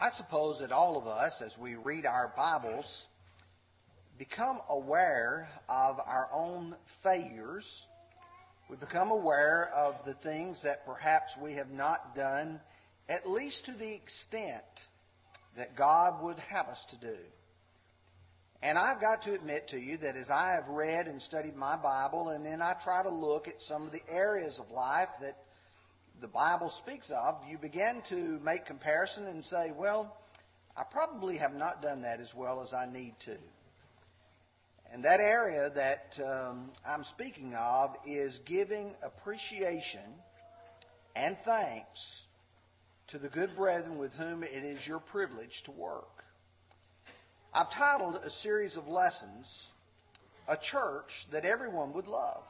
I suppose that all of us, as we read our Bibles, become aware of our own failures. We become aware of the things that perhaps we have not done, at least to the extent that God would have us to do. And I've got to admit to you that as I have read and studied my Bible, and then I try to look at some of the areas of life that the Bible speaks of, you begin to make comparison and say, well, I probably have not done that as well as I need to. And that area that um, I'm speaking of is giving appreciation and thanks to the good brethren with whom it is your privilege to work. I've titled a series of lessons, A Church That Everyone Would Love.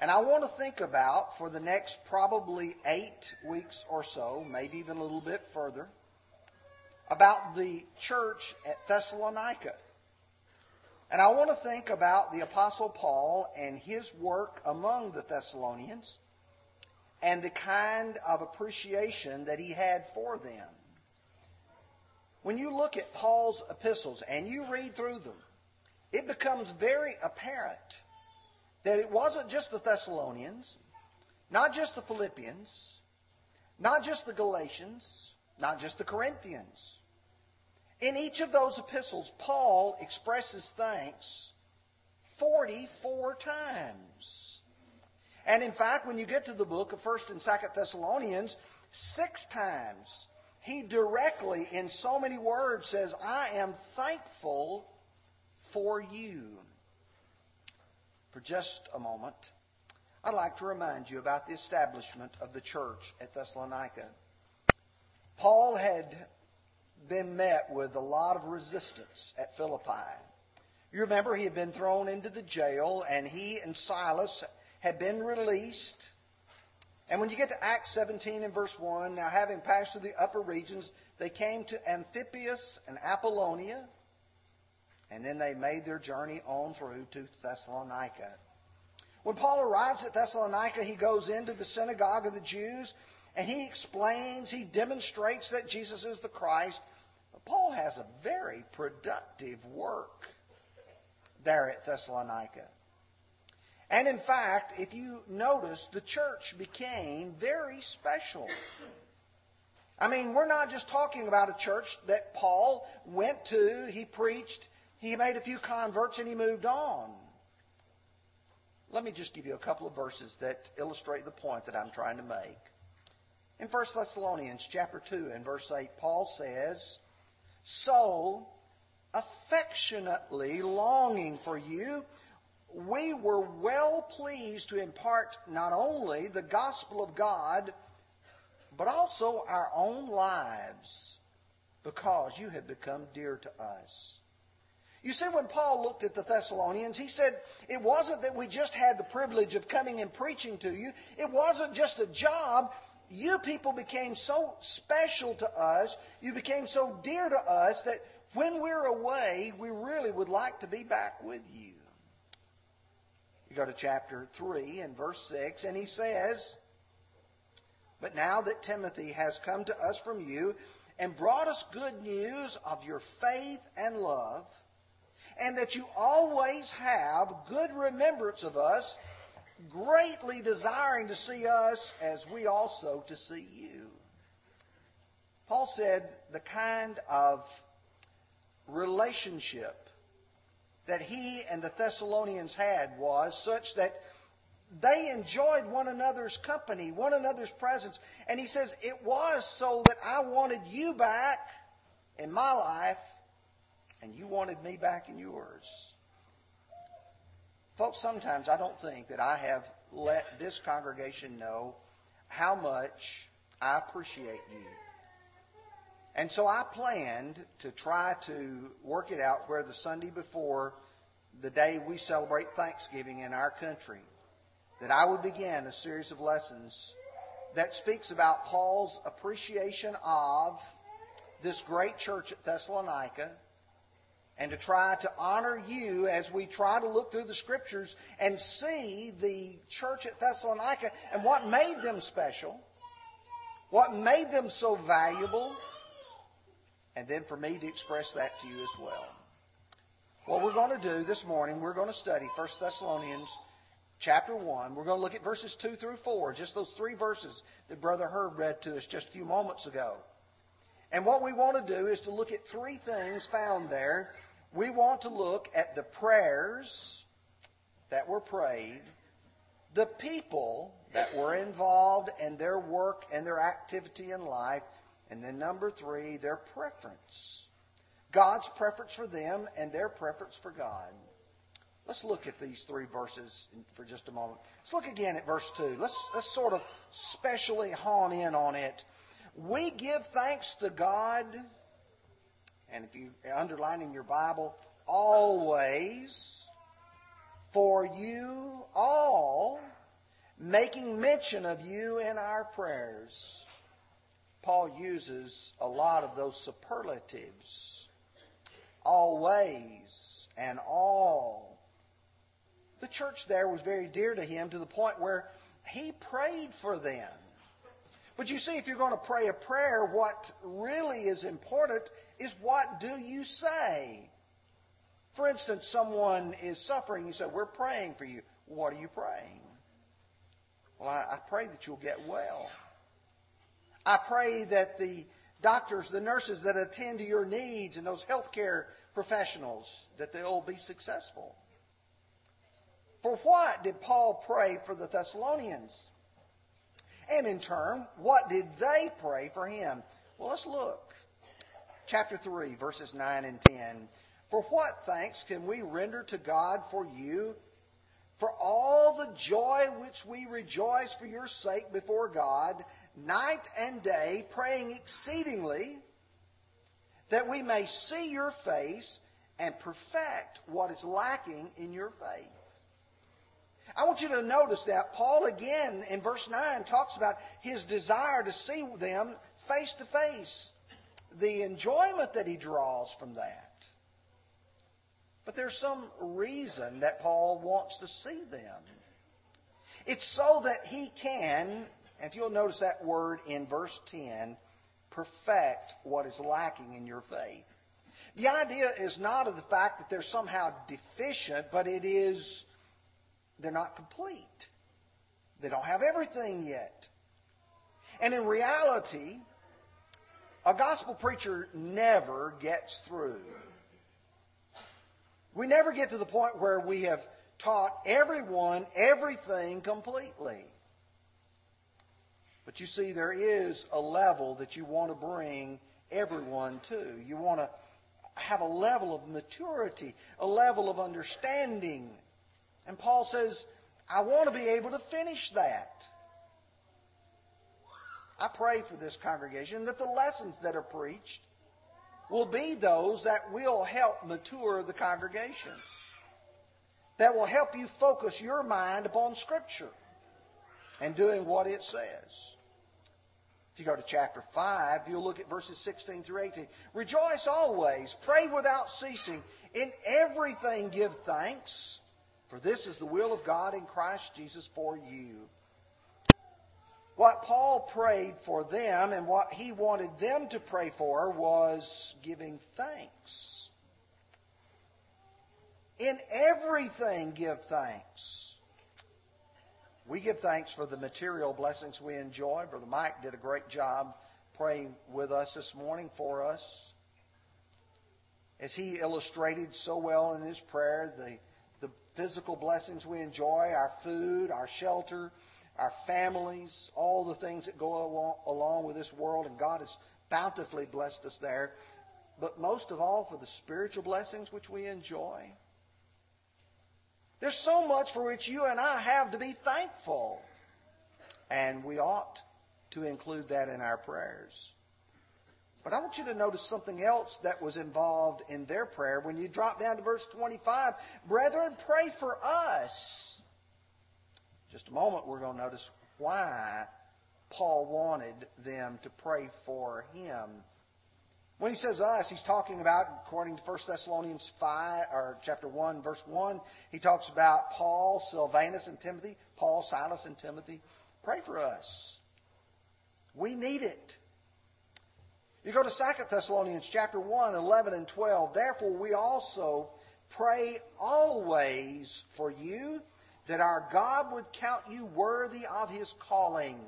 And I want to think about for the next probably eight weeks or so, maybe even a little bit further, about the church at Thessalonica. And I want to think about the Apostle Paul and his work among the Thessalonians and the kind of appreciation that he had for them. When you look at Paul's epistles and you read through them, it becomes very apparent that it wasn't just the Thessalonians, not just the Philippians, not just the Galatians, not just the Corinthians. In each of those epistles, Paul expresses thanks 44 times. And in fact, when you get to the book of 1st and 2nd Thessalonians, six times he directly, in so many words, says, I am thankful for you. For just a moment, I'd like to remind you about the establishment of the church at Thessalonica. Paul had been met with a lot of resistance at Philippi. You remember he had been thrown into the jail, and he and Silas had been released. And when you get to Acts 17 and verse 1, now having passed through the upper regions, they came to Amphipolis and Apollonia, and then they made their journey on through to Thessalonica. When Paul arrives at Thessalonica, he goes into the synagogue of the Jews and he explains, he demonstrates that Jesus is the Christ. But Paul has a very productive work there at Thessalonica. And in fact, if you notice, the church became very special. I mean, we're not just talking about a church that Paul went to, he preached, he made a few converts, and he moved on. Let me just give you a couple of verses that illustrate the point that I'm trying to make. In 1 Thessalonians chapter 2 and verse 8, Paul says, So, affectionately longing for you, we were well pleased to impart not only the gospel of God, but also our own lives, because you have become dear to us. You see, when Paul looked at the Thessalonians, he said, It wasn't that we just had the privilege of coming and preaching to you, it wasn't just a job. You people became so special to us, you became so dear to us that when we're away, we really would like to be back with you. You go to chapter 3 and verse 6, and he says, But now that Timothy has come to us from you and brought us good news of your faith and love, and that you always have good remembrance of us, greatly desiring to see us as we also to see you. Paul said the kind of relationship that he and the Thessalonians had was such that they enjoyed one another's company, one another's presence. And he says, It was so that I wanted you back in my life and you wanted me back in yours. Folks, sometimes I don't think that I have let this congregation know how much I appreciate you. And so I planned to try to work it out where the Sunday before the day we celebrate Thanksgiving in our country, that I would begin a series of lessons that speaks about Paul's appreciation of this great church at Thessalonica and to try to honor you as we try to look through the scriptures and see the church at Thessalonica and what made them special, what made them so valuable, and then for me to express that to you as well. What we're going to do this morning, we're going to study 1 Thessalonians chapter 1. We're going to look at verses 2 through 4, just those three verses that Brother Herb read to us just a few moments ago. And what we want to do is to look at three things found there. We want to look at the prayers that were prayed, the people that were involved in their work and their activity in life, and then number three, their preference. God's preference for them and their preference for God. Let's look at these three verses for just a moment. Let's look again at verse 2. Let's, let's sort of specially hone in on it. We give thanks to God, and if you underline in your Bible, always for you all, making mention of you in our prayers. Paul uses a lot of those superlatives. Always and all. The church there was very dear to him to the point where he prayed for them. But you see, if you're going to pray a prayer, what really is important is what do you say? For instance, someone is suffering. You say, We're praying for you. What are you praying? Well, I, I pray that you'll get well. I pray that the doctors, the nurses that attend to your needs, and those healthcare professionals, that they'll be successful. For what did Paul pray for the Thessalonians? And in turn, what did they pray for him? Well, let's look. Chapter 3, verses 9 and 10. For what thanks can we render to God for you? For all the joy which we rejoice for your sake before God, night and day, praying exceedingly, that we may see your face and perfect what is lacking in your faith. I want you to notice that Paul again in verse 9 talks about his desire to see them face to face, the enjoyment that he draws from that. But there's some reason that Paul wants to see them. It's so that he can, and if you'll notice that word in verse 10, perfect what is lacking in your faith. The idea is not of the fact that they're somehow deficient, but it is they're not complete. They don't have everything yet. And in reality, a gospel preacher never gets through. We never get to the point where we have taught everyone everything completely. But you see, there is a level that you want to bring everyone to. You want to have a level of maturity, a level of understanding. And Paul says, I want to be able to finish that. I pray for this congregation that the lessons that are preached will be those that will help mature the congregation, that will help you focus your mind upon Scripture and doing what it says. If you go to chapter 5, you'll look at verses 16 through 18. Rejoice always, pray without ceasing, in everything give thanks, for this is the will of God in Christ Jesus for you. What Paul prayed for them and what he wanted them to pray for was giving thanks. In everything, give thanks. We give thanks for the material blessings we enjoy. Brother Mike did a great job praying with us this morning for us. As he illustrated so well in his prayer, the, the physical blessings we enjoy, our food, our shelter, our families, all the things that go along, with this world, and God has bountifully blessed us there. But most of all, for the spiritual blessings which we enjoy. There's so much for which you and I have to be thankful. And we ought to include that in our prayers. But I want you to notice something else that was involved in their prayer. When you drop down to verse 25, brethren, pray for us just a moment, we're going to notice why Paul wanted them to pray for him. When he says us, he's talking about, according to 1 Thessalonians 5, or chapter 1, verse 1, he talks about Paul, Silvanus, and Timothy. Paul, Silas, and Timothy. Pray for us. We need it. You go to 2 Thessalonians chapter 1, 11 and 12. Therefore, we also pray always for you that our God would count you worthy of his calling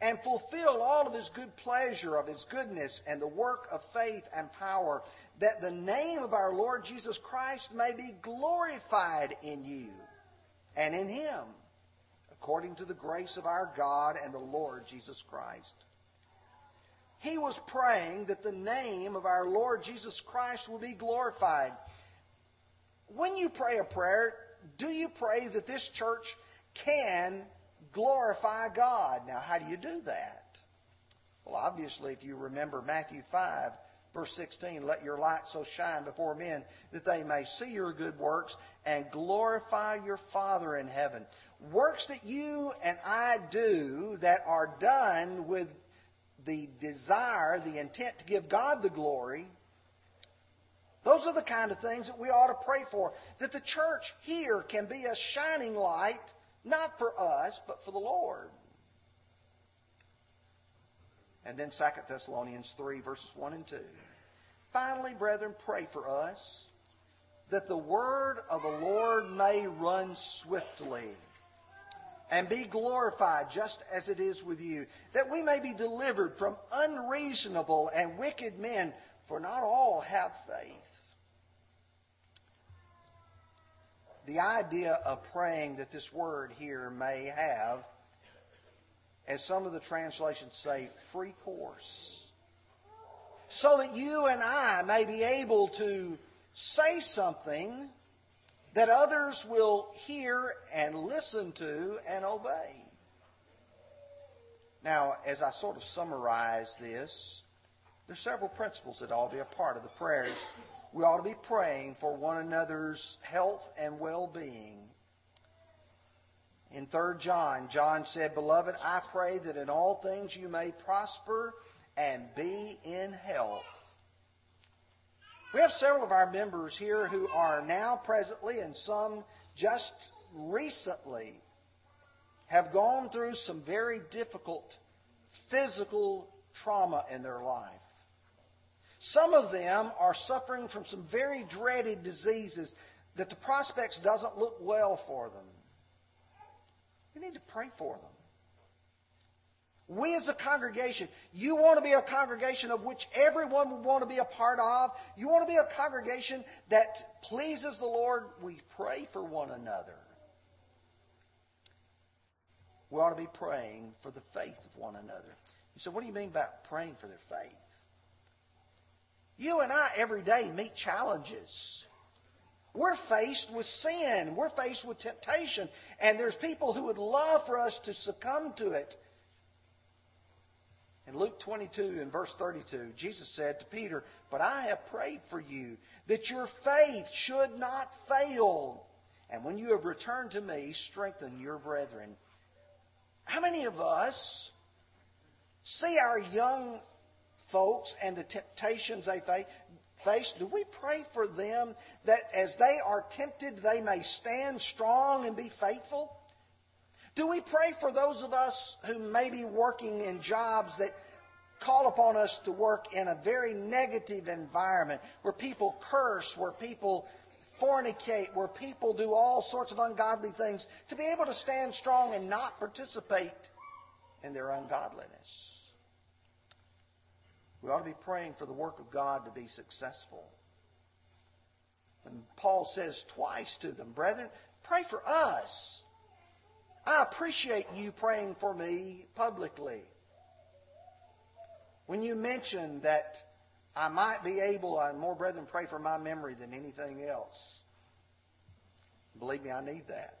and fulfill all of his good pleasure, of his goodness, and the work of faith and power, that the name of our Lord Jesus Christ may be glorified in you and in him, according to the grace of our God and the Lord Jesus Christ. He was praying that the name of our Lord Jesus Christ will be glorified. When you pray a prayer, do you pray that this church can glorify God? Now, how do you do that? Well, obviously, if you remember Matthew 5, verse 16, let your light so shine before men that they may see your good works and glorify your Father in heaven. Works that you and I do that are done with the desire, the intent to give God the glory, those are the kind of things that we ought to pray for. That the church here can be a shining light, not for us, but for the Lord. And then 2 Thessalonians 3, verses 1 and 2. Finally, brethren, pray for us that the word of the Lord may run swiftly and be glorified just as it is with you, that we may be delivered from unreasonable and wicked men, for not all have faith. The idea of praying that this word here may have, as some of the translations say, free course, so that you and I may be able to say something that others will hear and listen to and obey. Now, as I sort of summarize this, there's several principles that ought to be a part of the prayers. We ought to be praying for one another's health and well-being. In 3 John, John said, Beloved, I pray that in all things you may prosper and be in health we have several of our members here who are now presently and some just recently have gone through some very difficult physical trauma in their life. Some of them are suffering from some very dreaded diseases that the prospects doesn't look well for them. We need to pray for them. We as a congregation, you want to be a congregation of which everyone would want to be a part of. You want to be a congregation that pleases the Lord. We pray for one another. We ought to be praying for the faith of one another. You said, what do you mean by praying for their faith? You and I every day meet challenges. We're faced with sin. We're faced with temptation. And there's people who would love for us to succumb to it. In Luke 22 and verse 32, Jesus said to Peter, But I have prayed for you that your faith should not fail. And when you have returned to me, strengthen your brethren. How many of us see our young folks and the temptations they face? Do we pray for them that as they are tempted, they may stand strong and be faithful? Do we pray for those of us who may be working in jobs that call upon us to work in a very negative environment where people curse, where people fornicate, where people do all sorts of ungodly things, to be able to stand strong and not participate in their ungodliness? We ought to be praying for the work of God to be successful. And Paul says twice to them, brethren, pray for us I appreciate you praying for me publicly. When you mentioned that I might be able, and more brethren pray for my memory than anything else. Believe me, I need that.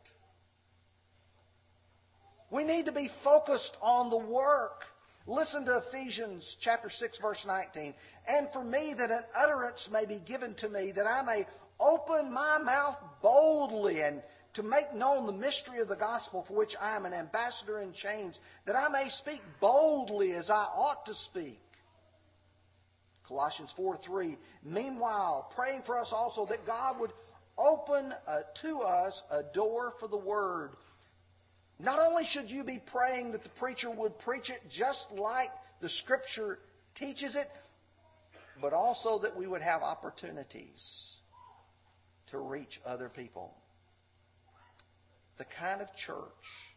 We need to be focused on the work. Listen to Ephesians chapter 6 verse 19. And for me that an utterance may be given to me that I may open my mouth boldly and to make known the mystery of the gospel for which I am an ambassador in chains, that I may speak boldly as I ought to speak. Colossians 4 3. Meanwhile, praying for us also that God would open uh, to us a door for the word. Not only should you be praying that the preacher would preach it just like the scripture teaches it, but also that we would have opportunities to reach other people. The kind of church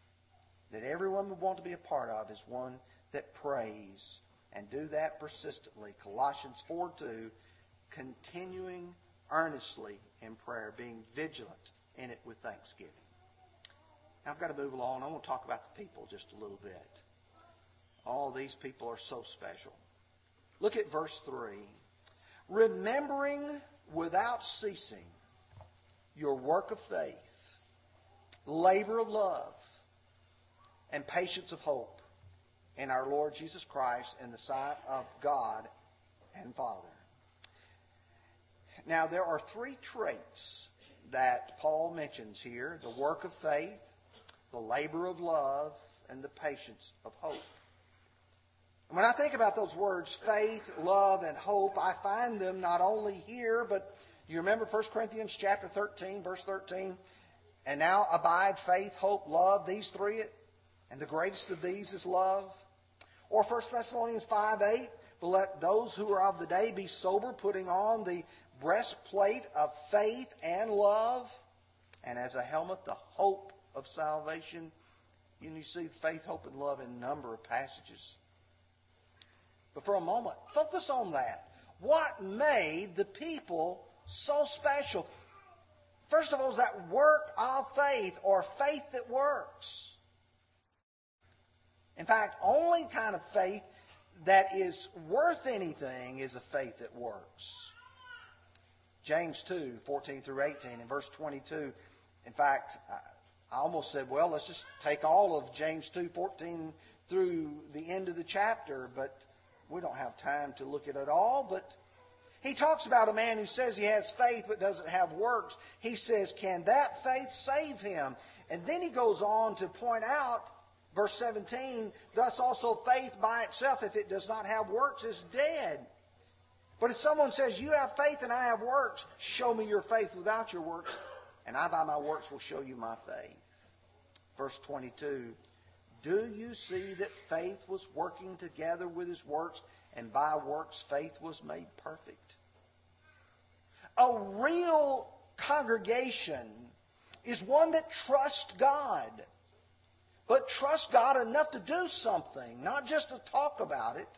that everyone would want to be a part of is one that prays and do that persistently. Colossians 4 2, continuing earnestly in prayer, being vigilant in it with thanksgiving. I've got to move along. I want to talk about the people just a little bit. All these people are so special. Look at verse 3. Remembering without ceasing your work of faith, labor of love, and patience of hope in our Lord Jesus Christ in the sight of God and Father. Now, there are three traits that Paul mentions here the work of faith, the labor of love, and the patience of hope. And When I think about those words, faith, love, and hope, I find them not only here, but you remember 1 Corinthians chapter 13, verse 13? And now abide faith, hope, love, these three, and the greatest of these is love. Or 1 Thessalonians 5, 8, but let those who are of the day be sober, putting on the breastplate of faith and love, and as a helmet, the hope of salvation. And you see faith, hope, and love in a number of passages. But for a moment, focus on that. What made the people so special? First of all, is that work of faith or faith that works. In fact, only kind of faith that is worth anything is a faith that works. James 2, 14 through 18, and verse 22. In fact, I almost said, well, let's just take all of James 2, 14 through the end of the chapter, but we don't have time to look at it all. But he talks about a man who says he has faith but doesn't have works. He says, can that faith save him? And then he goes on to point out, verse 17, thus also faith by itself, if it does not have works, is dead. But if someone says, You have faith and I have works, show me your faith without your works, and I by my works will show you my faith. Verse 22 Do you see that faith was working together with his works, and by works faith was made perfect? A real congregation is one that trusts God, but trusts God enough to do something, not just to talk about it.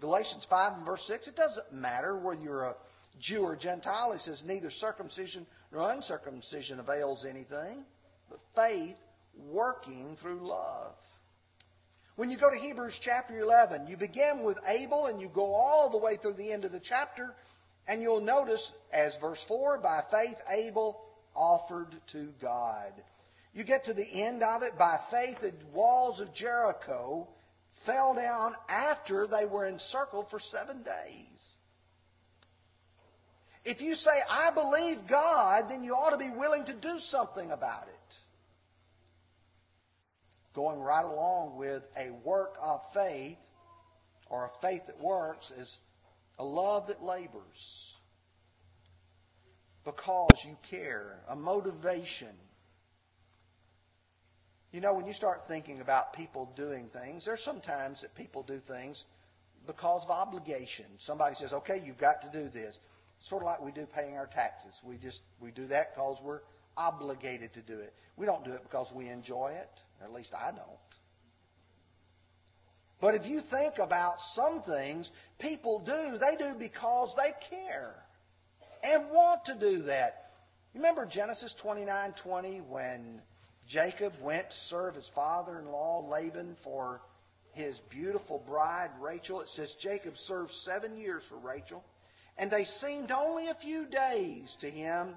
Galatians 5 and verse 6, it doesn't matter whether you're a Jew or Gentile. He says, neither circumcision nor uncircumcision avails anything, but faith working through love. When you go to Hebrews chapter 11, you begin with Abel and you go all the way through the end of the chapter, and you'll notice, as verse 4, by faith Abel offered to God. You get to the end of it, by faith the walls of Jericho fell down after they were encircled for seven days. If you say, I believe God, then you ought to be willing to do something about it. Going right along with a work of faith, or a faith that works, is a love that labors because you care, a motivation you know, when you start thinking about people doing things, there's sometimes that people do things because of obligation. Somebody says, okay, you've got to do this. Sort of like we do paying our taxes. We just, we do that because we're obligated to do it. We don't do it because we enjoy it, or at least I don't. But if you think about some things people do, they do because they care and want to do that. Remember Genesis 29 20 when Jacob went to serve his father in law Laban for his beautiful bride Rachel. It says Jacob served seven years for Rachel, and they seemed only a few days to him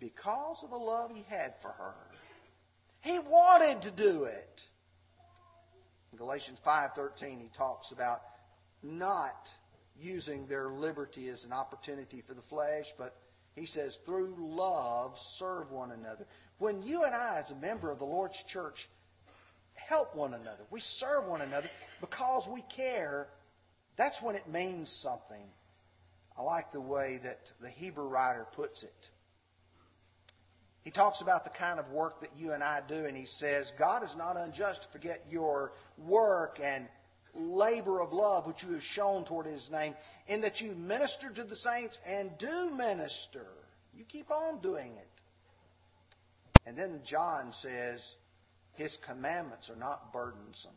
because of the love he had for her. He wanted to do it. In Galatians 5:13 he talks about not using their liberty as an opportunity for the flesh, but he says through love serve one another. When you and I, as a member of the Lord's church, help one another, we serve one another because we care, that's when it means something. I like the way that the Hebrew writer puts it. He talks about the kind of work that you and I do, and he says, God is not unjust to forget your work and labor of love which you have shown toward his name, in that you minister to the saints and do minister. You keep on doing it. And then John says, his commandments are not burdensome.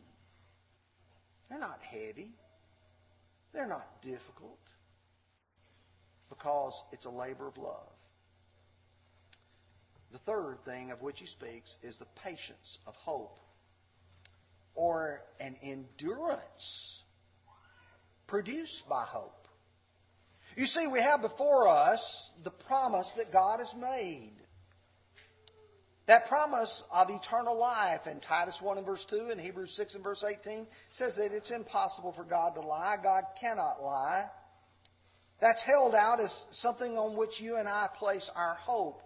They're not heavy. They're not difficult. Because it's a labor of love. The third thing of which he speaks is the patience of hope or an endurance produced by hope. You see, we have before us the promise that God has made. That promise of eternal life in Titus 1 and verse 2 and Hebrews 6 and verse 18 says that it's impossible for God to lie. God cannot lie. That's held out as something on which you and I place our hope.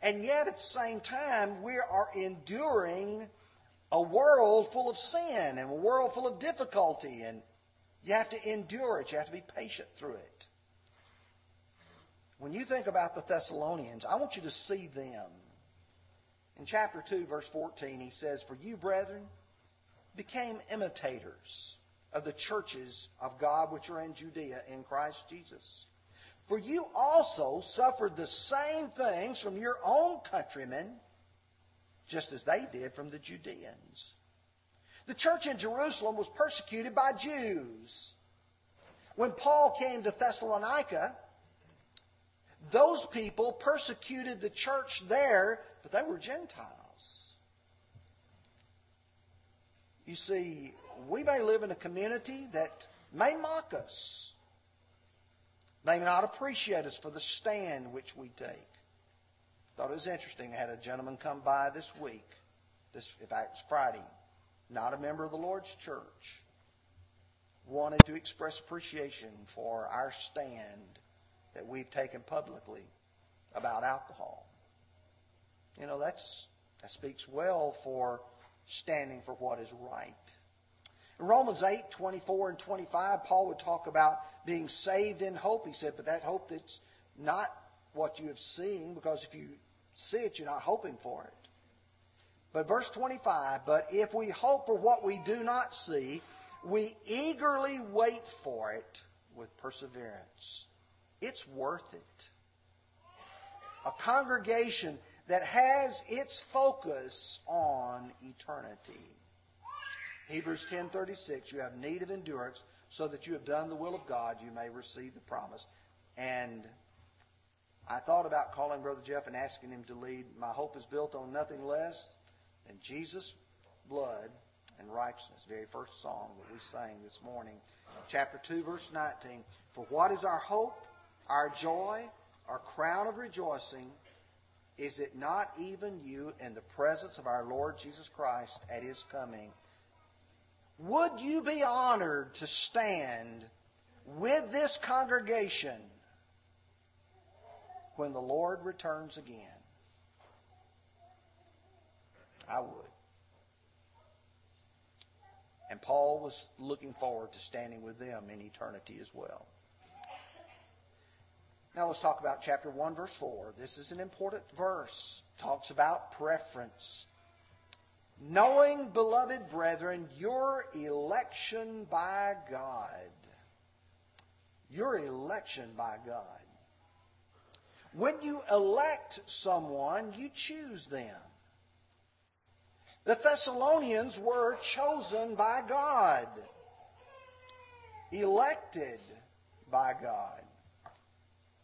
And yet at the same time, we are enduring a world full of sin and a world full of difficulty. And you have to endure it. You have to be patient through it. When you think about the Thessalonians, I want you to see them. In chapter 2, verse 14, he says, For you, brethren, became imitators of the churches of God which are in Judea in Christ Jesus. For you also suffered the same things from your own countrymen, just as they did from the Judeans. The church in Jerusalem was persecuted by Jews. When Paul came to Thessalonica, those people persecuted the church there, but they were Gentiles. You see, we may live in a community that may mock us, may not appreciate us for the stand which we take. Thought it was interesting. I had a gentleman come by this week. This, in fact, was Friday. Not a member of the Lord's church. Wanted to express appreciation for our stand that we've taken publicly about alcohol. You know, that's, that speaks well for standing for what is right. In Romans 8, 24 and 25, Paul would talk about being saved in hope. He said, but that hope that's not what you have seen, because if you see it, you're not hoping for it. But verse 25, but if we hope for what we do not see, we eagerly wait for it with perseverance. It's worth it. A congregation that has its focus on eternity. Hebrews 10:36 you have need of endurance so that you have done the will of God you may receive the promise. And I thought about calling Brother Jeff and asking him to lead My hope is built on nothing less than Jesus' blood and righteousness. Very first song that we sang this morning. Chapter 2 verse 19. For what is our hope, our joy, our crown of rejoicing? Is it not even you in the presence of our Lord Jesus Christ at his coming? Would you be honored to stand with this congregation when the Lord returns again? I would. And Paul was looking forward to standing with them in eternity as well. Now let's talk about chapter 1, verse 4. This is an important verse. Talks about preference. Knowing, beloved brethren, your election by God. Your election by God. When you elect someone, you choose them. The Thessalonians were chosen by God, elected by God.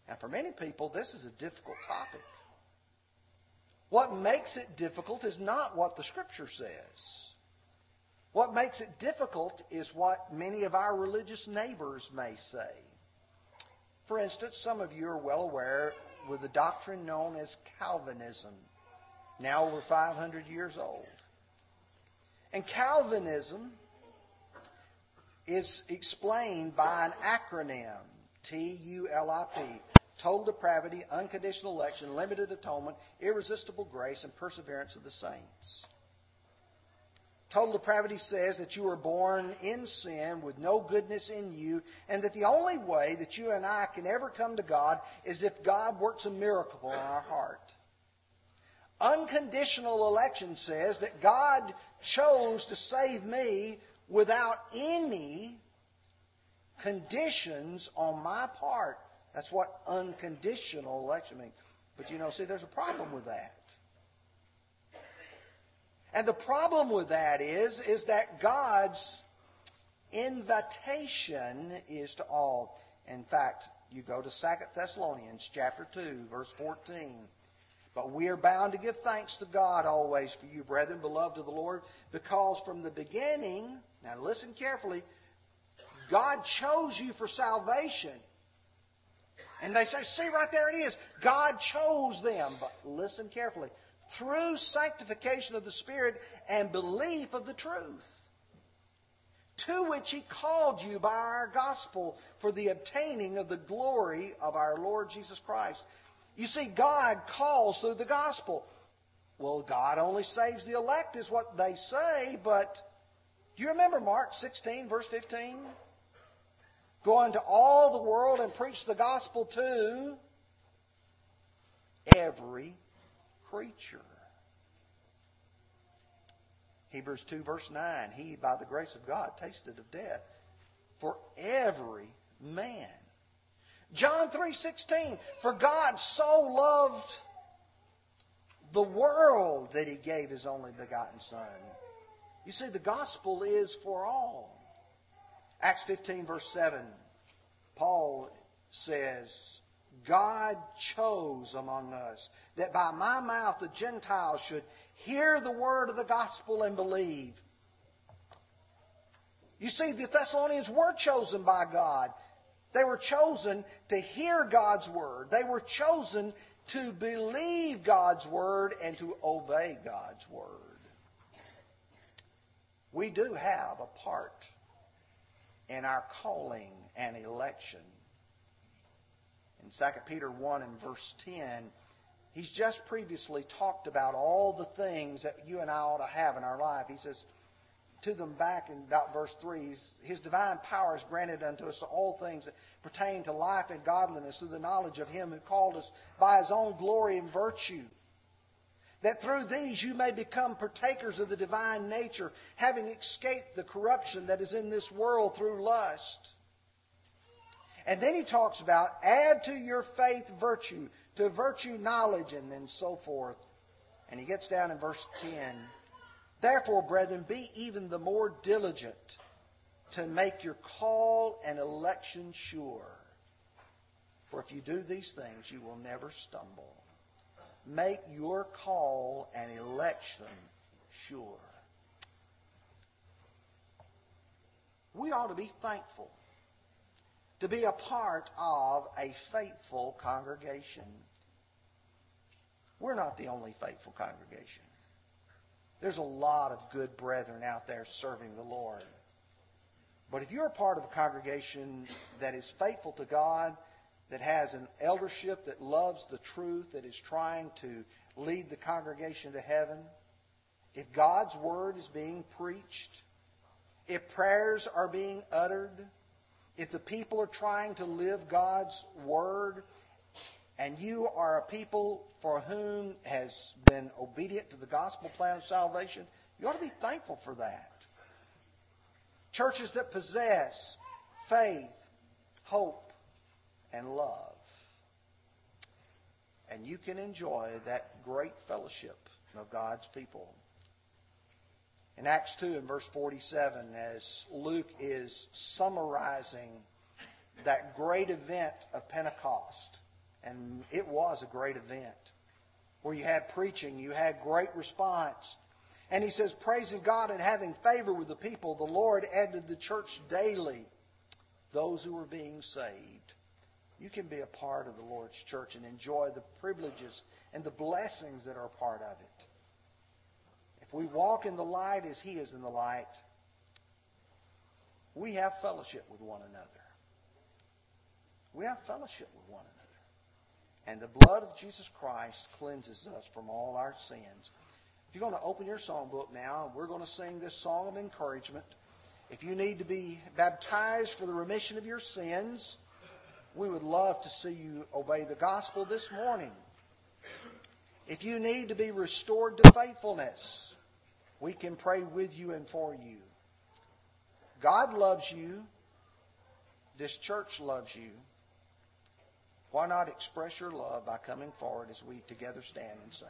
And for many people, this is a difficult topic. What makes it difficult is not what the Scripture says. What makes it difficult is what many of our religious neighbors may say. For instance, some of you are well aware with the doctrine known as Calvinism, now over 500 years old. And Calvinism is explained by an acronym, T U L I P, total depravity, unconditional election, limited atonement, irresistible grace, and perseverance of the saints. Total depravity says that you were born in sin with no goodness in you, and that the only way that you and I can ever come to God is if God works a miracle in our heart. Unconditional election says that God chose to save me without any conditions on my part. That's what unconditional election means. But you know, see, there's a problem with that. And the problem with that is, is that God's invitation is to all. In fact, you go to 2 Thessalonians chapter 2, verse 14. But we are bound to give thanks to God always for you, brethren, beloved of the Lord, because from the beginning, now listen carefully, God chose you for salvation. And they say, see, right there it is. God chose them. But listen carefully. Through sanctification of the Spirit and belief of the truth, to which He called you by our gospel for the obtaining of the glory of our Lord Jesus Christ. You see, God calls through the gospel. Well, God only saves the elect, is what they say, but do you remember Mark 16, verse 15? Go into all the world and preach the gospel to every creature. Hebrews 2, verse 9 He, by the grace of God, tasted of death for every man. John 3:16 For God so loved the world that he gave his only begotten son. You see the gospel is for all. Acts 15, verse 7, Paul says, God chose among us that by my mouth the Gentiles should hear the word of the gospel and believe. You see, the Thessalonians were chosen by God. They were chosen to hear God's word. They were chosen to believe God's word and to obey God's word. We do have a part in our calling and election. In 2 Peter 1 and verse 10, he's just previously talked about all the things that you and I ought to have in our life. He says to them back in about verse 3 His divine power is granted unto us to all things that pertain to life and godliness through the knowledge of Him who called us by His own glory and virtue that through these you may become partakers of the divine nature, having escaped the corruption that is in this world through lust. And then he talks about add to your faith virtue, to virtue knowledge, and then so forth. And he gets down in verse 10. Therefore, brethren, be even the more diligent to make your call and election sure. For if you do these things, you will never stumble make your call and election sure. We ought to be thankful to be a part of a faithful congregation. We're not the only faithful congregation. There's a lot of good brethren out there serving the Lord. But if you're a part of a congregation that is faithful to God, that has an eldership that loves the truth, that is trying to lead the congregation to heaven, if God's word is being preached, if prayers are being uttered, if the people are trying to live God's word, and you are a people for whom has been obedient to the gospel plan of salvation, you ought to be thankful for that. Churches that possess faith, hope, and love. And you can enjoy that great fellowship of God's people. In Acts 2 and verse 47, as Luke is summarizing that great event of Pentecost, and it was a great event, where you had preaching, you had great response. And he says, praising God and having favor with the people, the Lord added the church daily those who were being saved you can be a part of the Lord's church and enjoy the privileges and the blessings that are part of it. If we walk in the light as He is in the light, we have fellowship with one another. We have fellowship with one another. And the blood of Jesus Christ cleanses us from all our sins. If you're going to open your songbook now, we're going to sing this song of encouragement. If you need to be baptized for the remission of your sins, we would love to see you obey the gospel this morning. If you need to be restored to faithfulness, we can pray with you and for you. God loves you, this church loves you, why not express your love by coming forward as we together stand and sing?